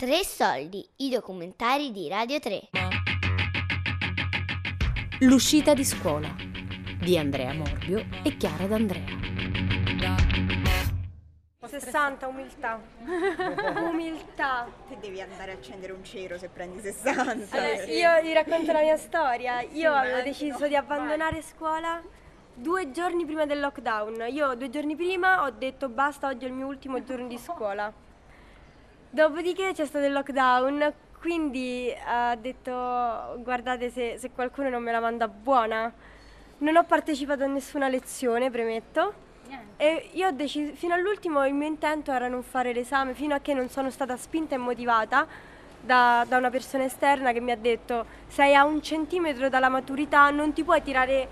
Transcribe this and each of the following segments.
Tre soldi, i documentari di Radio 3. L'uscita di scuola di Andrea Morbio e Chiara D'Andrea. 60, umiltà. umiltà. Te devi andare a accendere un cero se prendi 60. Allora, io vi racconto la mia storia. Io avevo deciso di abbandonare scuola due giorni prima del lockdown. Io due giorni prima ho detto basta, oggi è il mio ultimo giorno di scuola. Dopodiché c'è stato il lockdown, quindi ha detto guardate se, se qualcuno non me la manda buona. Non ho partecipato a nessuna lezione, premetto. E io ho deciso, fino all'ultimo il mio intento era non fare l'esame, fino a che non sono stata spinta e motivata da, da una persona esterna che mi ha detto sei a un centimetro dalla maturità, non ti puoi tirare,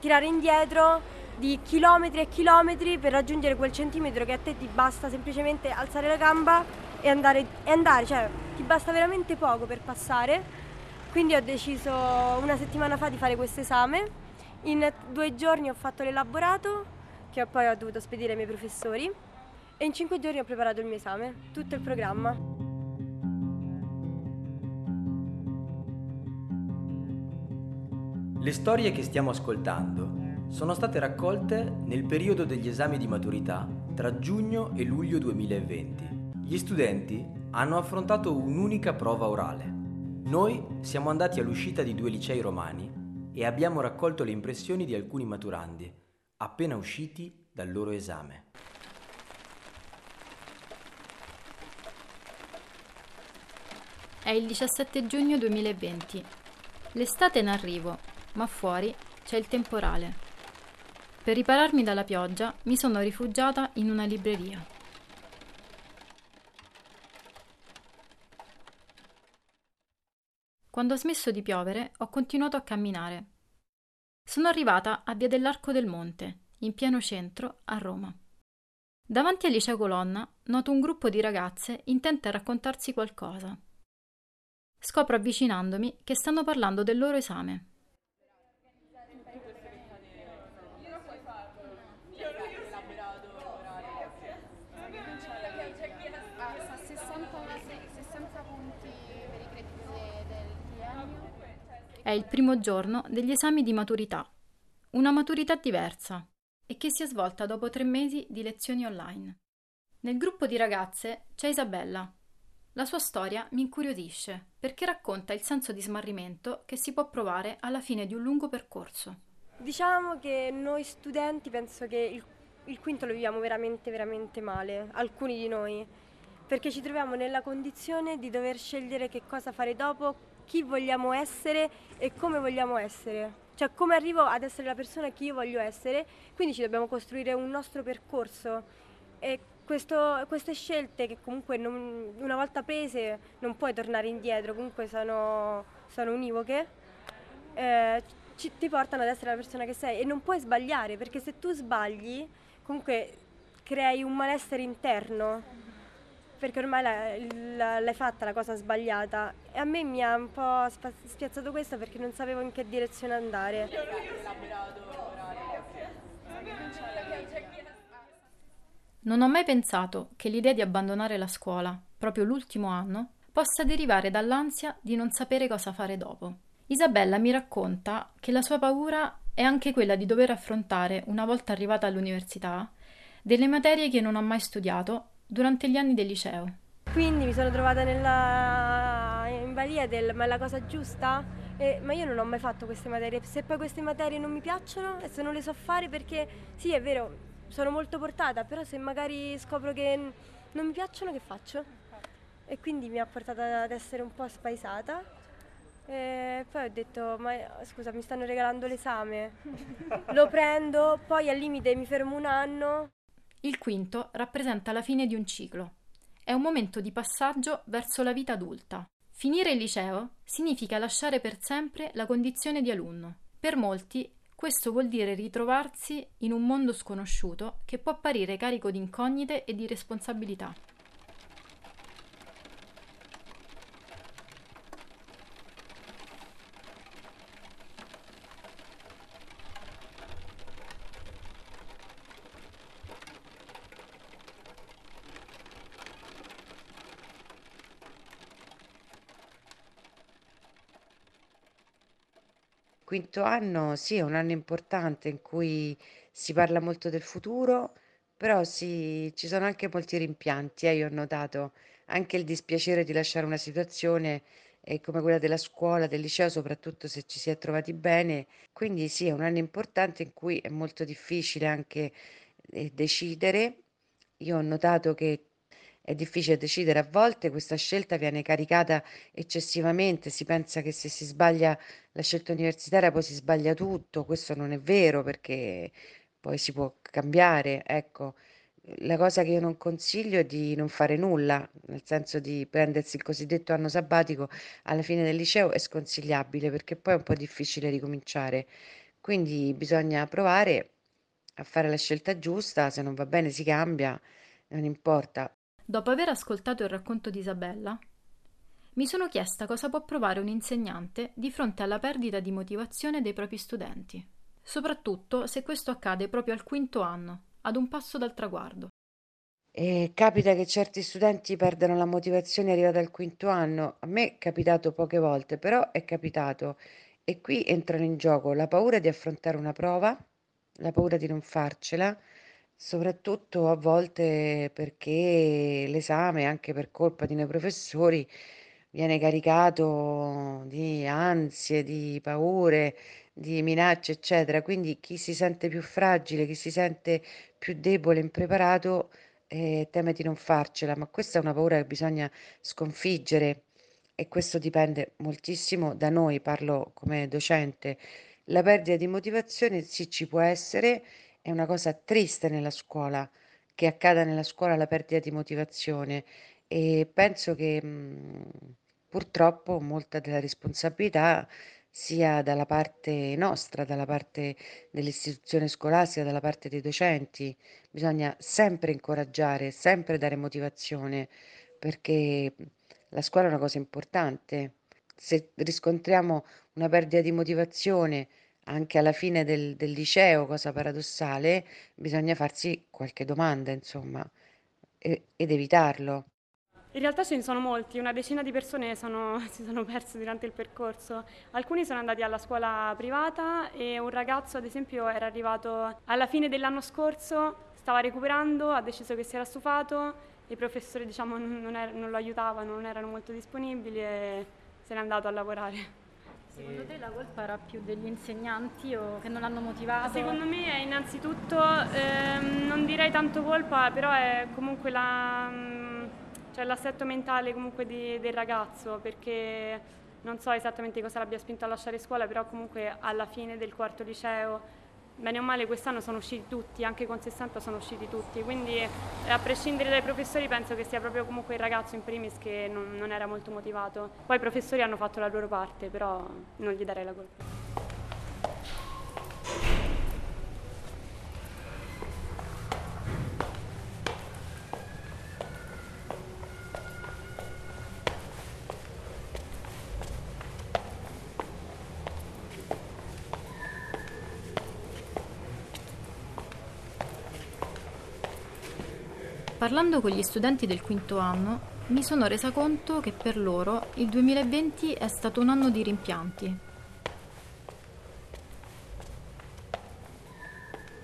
tirare indietro di chilometri e chilometri per raggiungere quel centimetro che a te ti basta semplicemente alzare la gamba e andare, e andare cioè ti basta veramente poco per passare. Quindi ho deciso una settimana fa di fare questo esame. In due giorni ho fatto l'elaborato che poi ho dovuto spedire ai miei professori e in cinque giorni ho preparato il mio esame, tutto il programma. Le storie che stiamo ascoltando sono state raccolte nel periodo degli esami di maturità tra giugno e luglio 2020. Gli studenti hanno affrontato un'unica prova orale. Noi siamo andati all'uscita di due licei romani e abbiamo raccolto le impressioni di alcuni maturandi appena usciti dal loro esame. È il 17 giugno 2020. L'estate è in arrivo, ma fuori c'è il temporale. Per ripararmi dalla pioggia mi sono rifugiata in una libreria. Quando ha smesso di piovere ho continuato a camminare. Sono arrivata a Via dell'Arco del Monte, in pieno centro, a Roma. Davanti al liceo Colonna noto un gruppo di ragazze intente a raccontarsi qualcosa. Scopro avvicinandomi che stanno parlando del loro esame. È il primo giorno degli esami di maturità. Una maturità diversa e che si è svolta dopo tre mesi di lezioni online. Nel gruppo di ragazze c'è Isabella. La sua storia mi incuriosisce perché racconta il senso di smarrimento che si può provare alla fine di un lungo percorso. Diciamo che noi studenti penso che il, il quinto lo viviamo veramente, veramente male, alcuni di noi, perché ci troviamo nella condizione di dover scegliere che cosa fare dopo, chi vogliamo essere e come vogliamo essere. Cioè come arrivo ad essere la persona che io voglio essere, quindi ci dobbiamo costruire un nostro percorso. E questo, queste scelte che comunque non, una volta prese non puoi tornare indietro, comunque sono, sono univoche, eh, ci, ti portano ad essere la persona che sei. E non puoi sbagliare perché se tu sbagli comunque crei un malessere interno perché ormai l'hai fatta la cosa sbagliata e a me mi ha un po' spiazzato questo perché non sapevo in che direzione andare. Non ho mai pensato che l'idea di abbandonare la scuola, proprio l'ultimo anno, possa derivare dall'ansia di non sapere cosa fare dopo. Isabella mi racconta che la sua paura è anche quella di dover affrontare, una volta arrivata all'università, delle materie che non ha mai studiato durante gli anni del liceo. Quindi mi sono trovata nella in balia del ma è la cosa giusta? E, ma io non ho mai fatto queste materie, se poi queste materie non mi piacciono e se non le so fare perché sì è vero, sono molto portata, però se magari scopro che non mi piacciono che faccio? E quindi mi ha portata ad essere un po' spaesata. E poi ho detto, ma scusa, mi stanno regalando l'esame, lo prendo, poi al limite mi fermo un anno il quinto rappresenta la fine di un ciclo. È un momento di passaggio verso la vita adulta. Finire il liceo significa lasciare per sempre la condizione di alunno. Per molti questo vuol dire ritrovarsi in un mondo sconosciuto che può apparire carico di incognite e di responsabilità. Quinto anno, sì, è un anno importante in cui si parla molto del futuro, però sì, ci sono anche molti rimpianti, eh, io ho notato anche il dispiacere di lasciare una situazione eh, come quella della scuola, del liceo, soprattutto se ci si è trovati bene. Quindi sì, è un anno importante in cui è molto difficile anche eh, decidere. Io ho notato che è difficile decidere a volte, questa scelta viene caricata eccessivamente, si pensa che se si sbaglia la scelta universitaria poi si sbaglia tutto, questo non è vero perché poi si può cambiare, ecco. La cosa che io non consiglio è di non fare nulla, nel senso di prendersi il cosiddetto anno sabbatico alla fine del liceo è sconsigliabile perché poi è un po' difficile ricominciare. Quindi bisogna provare a fare la scelta giusta, se non va bene si cambia, non importa. Dopo aver ascoltato il racconto di Isabella, mi sono chiesta cosa può provare un insegnante di fronte alla perdita di motivazione dei propri studenti, soprattutto se questo accade proprio al quinto anno, ad un passo dal traguardo. E capita che certi studenti perdano la motivazione arrivata al quinto anno. A me è capitato poche volte, però è capitato. E qui entrano in gioco la paura di affrontare una prova, la paura di non farcela, soprattutto a volte perché l'esame, anche per colpa di noi professori, viene caricato di ansie, di paure, di minacce, eccetera. Quindi chi si sente più fragile, chi si sente più debole, impreparato, eh, teme di non farcela, ma questa è una paura che bisogna sconfiggere e questo dipende moltissimo da noi, parlo come docente. La perdita di motivazione sì ci può essere è una cosa triste nella scuola, che accada nella scuola la perdita di motivazione e penso che mh, purtroppo molta della responsabilità sia dalla parte nostra, dalla parte dell'istituzione scolastica, dalla parte dei docenti. Bisogna sempre incoraggiare, sempre dare motivazione, perché la scuola è una cosa importante. Se riscontriamo una perdita di motivazione, anche alla fine del, del liceo, cosa paradossale, bisogna farsi qualche domanda, insomma, e, ed evitarlo. In realtà ce ne sono molti, una decina di persone sono, si sono perse durante il percorso. Alcuni sono andati alla scuola privata e un ragazzo, ad esempio, era arrivato alla fine dell'anno scorso, stava recuperando, ha deciso che si era stufato, i professori diciamo, non, er- non lo aiutavano, non erano molto disponibili e se n'è andato a lavorare. Secondo te la colpa era più degli insegnanti o che non hanno motivato? Secondo me è innanzitutto, ehm, non direi tanto colpa, però è comunque la, mm, cioè l'assetto mentale comunque di, del ragazzo, perché non so esattamente cosa l'abbia spinto a lasciare scuola, però comunque alla fine del quarto liceo bene o male quest'anno sono usciti tutti, anche con 60 sono usciti tutti, quindi eh, a prescindere dai professori penso che sia proprio comunque il ragazzo in primis che non, non era molto motivato. Poi i professori hanno fatto la loro parte, però non gli darei la colpa. Parlando con gli studenti del quinto anno, mi sono resa conto che per loro il 2020 è stato un anno di rimpianti.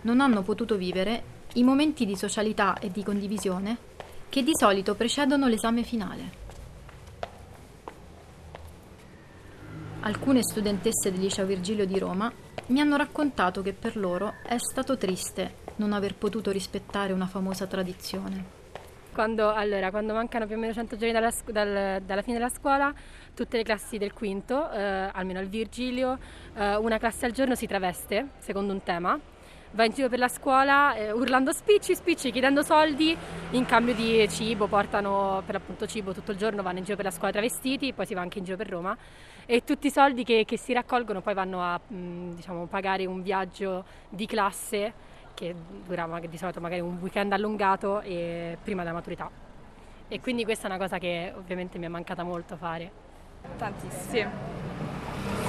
Non hanno potuto vivere i momenti di socialità e di condivisione che di solito precedono l'esame finale. Alcune studentesse del liceo Virgilio di Roma mi hanno raccontato che per loro è stato triste non aver potuto rispettare una famosa tradizione. Quando, allora, quando mancano più o meno 100 giorni dalla, dal, dalla fine della scuola, tutte le classi del quinto, eh, almeno al Virgilio, eh, una classe al giorno si traveste secondo un tema, va in giro per la scuola eh, urlando spicci, spicci, chiedendo soldi in cambio di cibo, portano per l'appunto cibo tutto il giorno, vanno in giro per la scuola travestiti, poi si va anche in giro per Roma e tutti i soldi che, che si raccolgono poi vanno a mh, diciamo, pagare un viaggio di classe che durava di solito magari un weekend allungato prima della maturità. E quindi questa è una cosa che ovviamente mi è mancata molto fare. Tantissimo.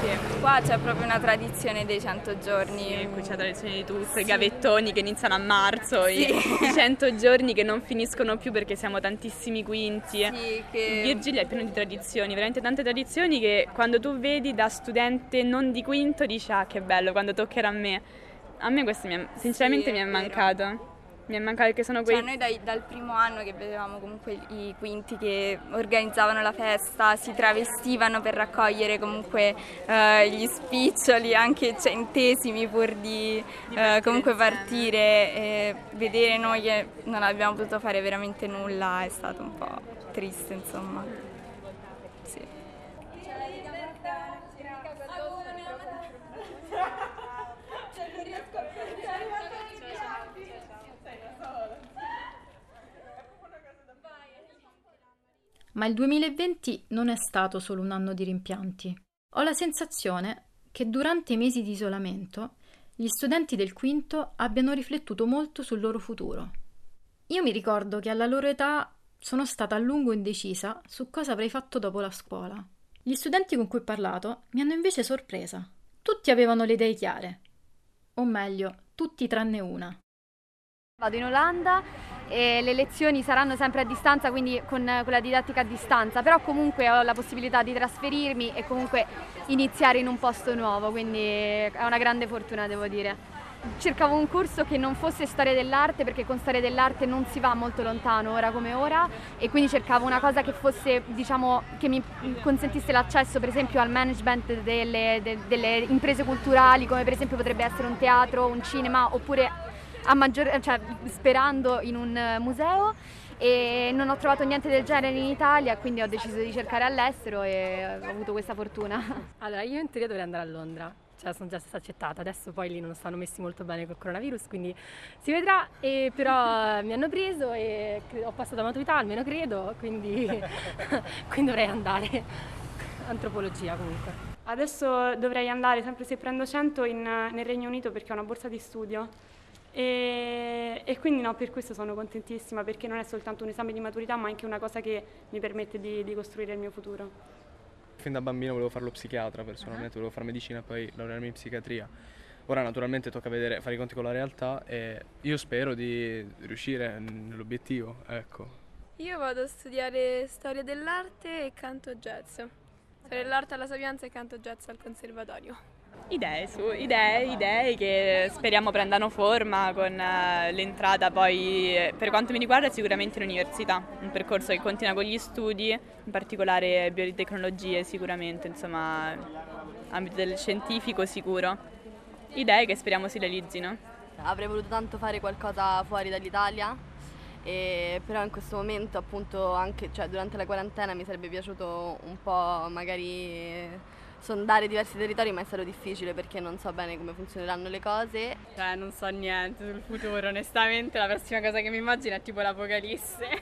Sì, qua c'è proprio una tradizione dei 100 giorni. Sì, qui c'è la tradizione di tutto, sì. i gavettoni che iniziano a marzo, sì. i 100 giorni che non finiscono più perché siamo tantissimi quinti. Sì, che... Virgilia è pieno di tradizioni, veramente tante tradizioni che quando tu vedi da studente non di quinto dici ah che bello quando toccherà a me. A me questo mi è, sinceramente mi è mancato. Mi è mancato che sono quei... Cioè noi dai, dal primo anno che vedevamo comunque i quinti che organizzavano la festa, si travestivano per raccogliere comunque eh, gli spiccioli, anche centesimi pur di, di eh, comunque partire e vedere noi che non abbiamo potuto fare veramente nulla è stato un po' triste insomma. Sì. Ma il 2020 non è stato solo un anno di rimpianti. Ho la sensazione che durante i mesi di isolamento gli studenti del quinto abbiano riflettuto molto sul loro futuro. Io mi ricordo che alla loro età sono stata a lungo indecisa su cosa avrei fatto dopo la scuola. Gli studenti con cui ho parlato mi hanno invece sorpresa. Tutti avevano le idee chiare. O meglio, tutti tranne una. Vado in Olanda e le lezioni saranno sempre a distanza, quindi con, con, la didattica a distanza, però comunque ho la possibilità di trasferirmi e comunque iniziare in un posto nuovo, quindi è una grande fortuna devo dire. Cercavo un corso che non fosse storia dell'arte perché con storia dell'arte non si va molto lontano ora come ora e quindi cercavo una cosa che fosse, diciamo, che mi consentisse l'accesso per esempio al management delle, de, delle imprese culturali come per esempio potrebbe essere un teatro, un cinema oppure maggior, cioè, sperando in un museo e non ho trovato niente del genere in Italia, quindi ho deciso di cercare all'estero e ho avuto questa fortuna. Allora, io in teoria dovrei andare a Londra, cioè sono già stata accettata, adesso poi lì non stanno messi molto bene col coronavirus, quindi si vedrà, e però mi hanno preso e ho passato la maturità, almeno credo, quindi, quindi dovrei andare. Antropologia comunque. Adesso dovrei andare, sempre se prendo 100, in, nel Regno Unito perché ho una borsa di studio e, e, quindi no, per questo sono contentissima perché non è soltanto un esame di maturità ma anche una cosa che mi permette di, di costruire il mio futuro. Fin da bambino volevo fare lo psichiatra personalmente, uh-huh. volevo fare medicina e poi laurearmi in psichiatria. Ora naturalmente tocca vedere, fare i conti con la realtà e io spero di riuscire nell'obiettivo, ecco. Io vado a studiare storia dell'arte e canto jazz. Storia dell'arte alla Sapienza e canto jazz al conservatorio. Idee, su, idee, idee che speriamo prendano forma con uh, l'entrata poi, per quanto mi riguarda, sicuramente in università, un percorso che continua con gli studi, in particolare biotecnologie sicuramente, insomma, ambito del scientifico sicuro. Idee che speriamo si realizzino. Avrei voluto tanto fare qualcosa fuori dall'Italia, e però in questo momento appunto anche cioè, durante la quarantena mi sarebbe piaciuto un po' magari sondare diversi territori, ma è stato difficile perché non so bene come funzioneranno le cose. Cioè, non so niente sul futuro, onestamente la prossima cosa che mi immagino è tipo l'apocalisse.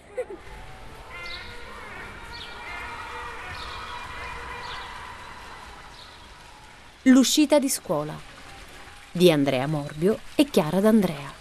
L'uscita di scuola di Andrea Morbio e Chiara D'Andrea.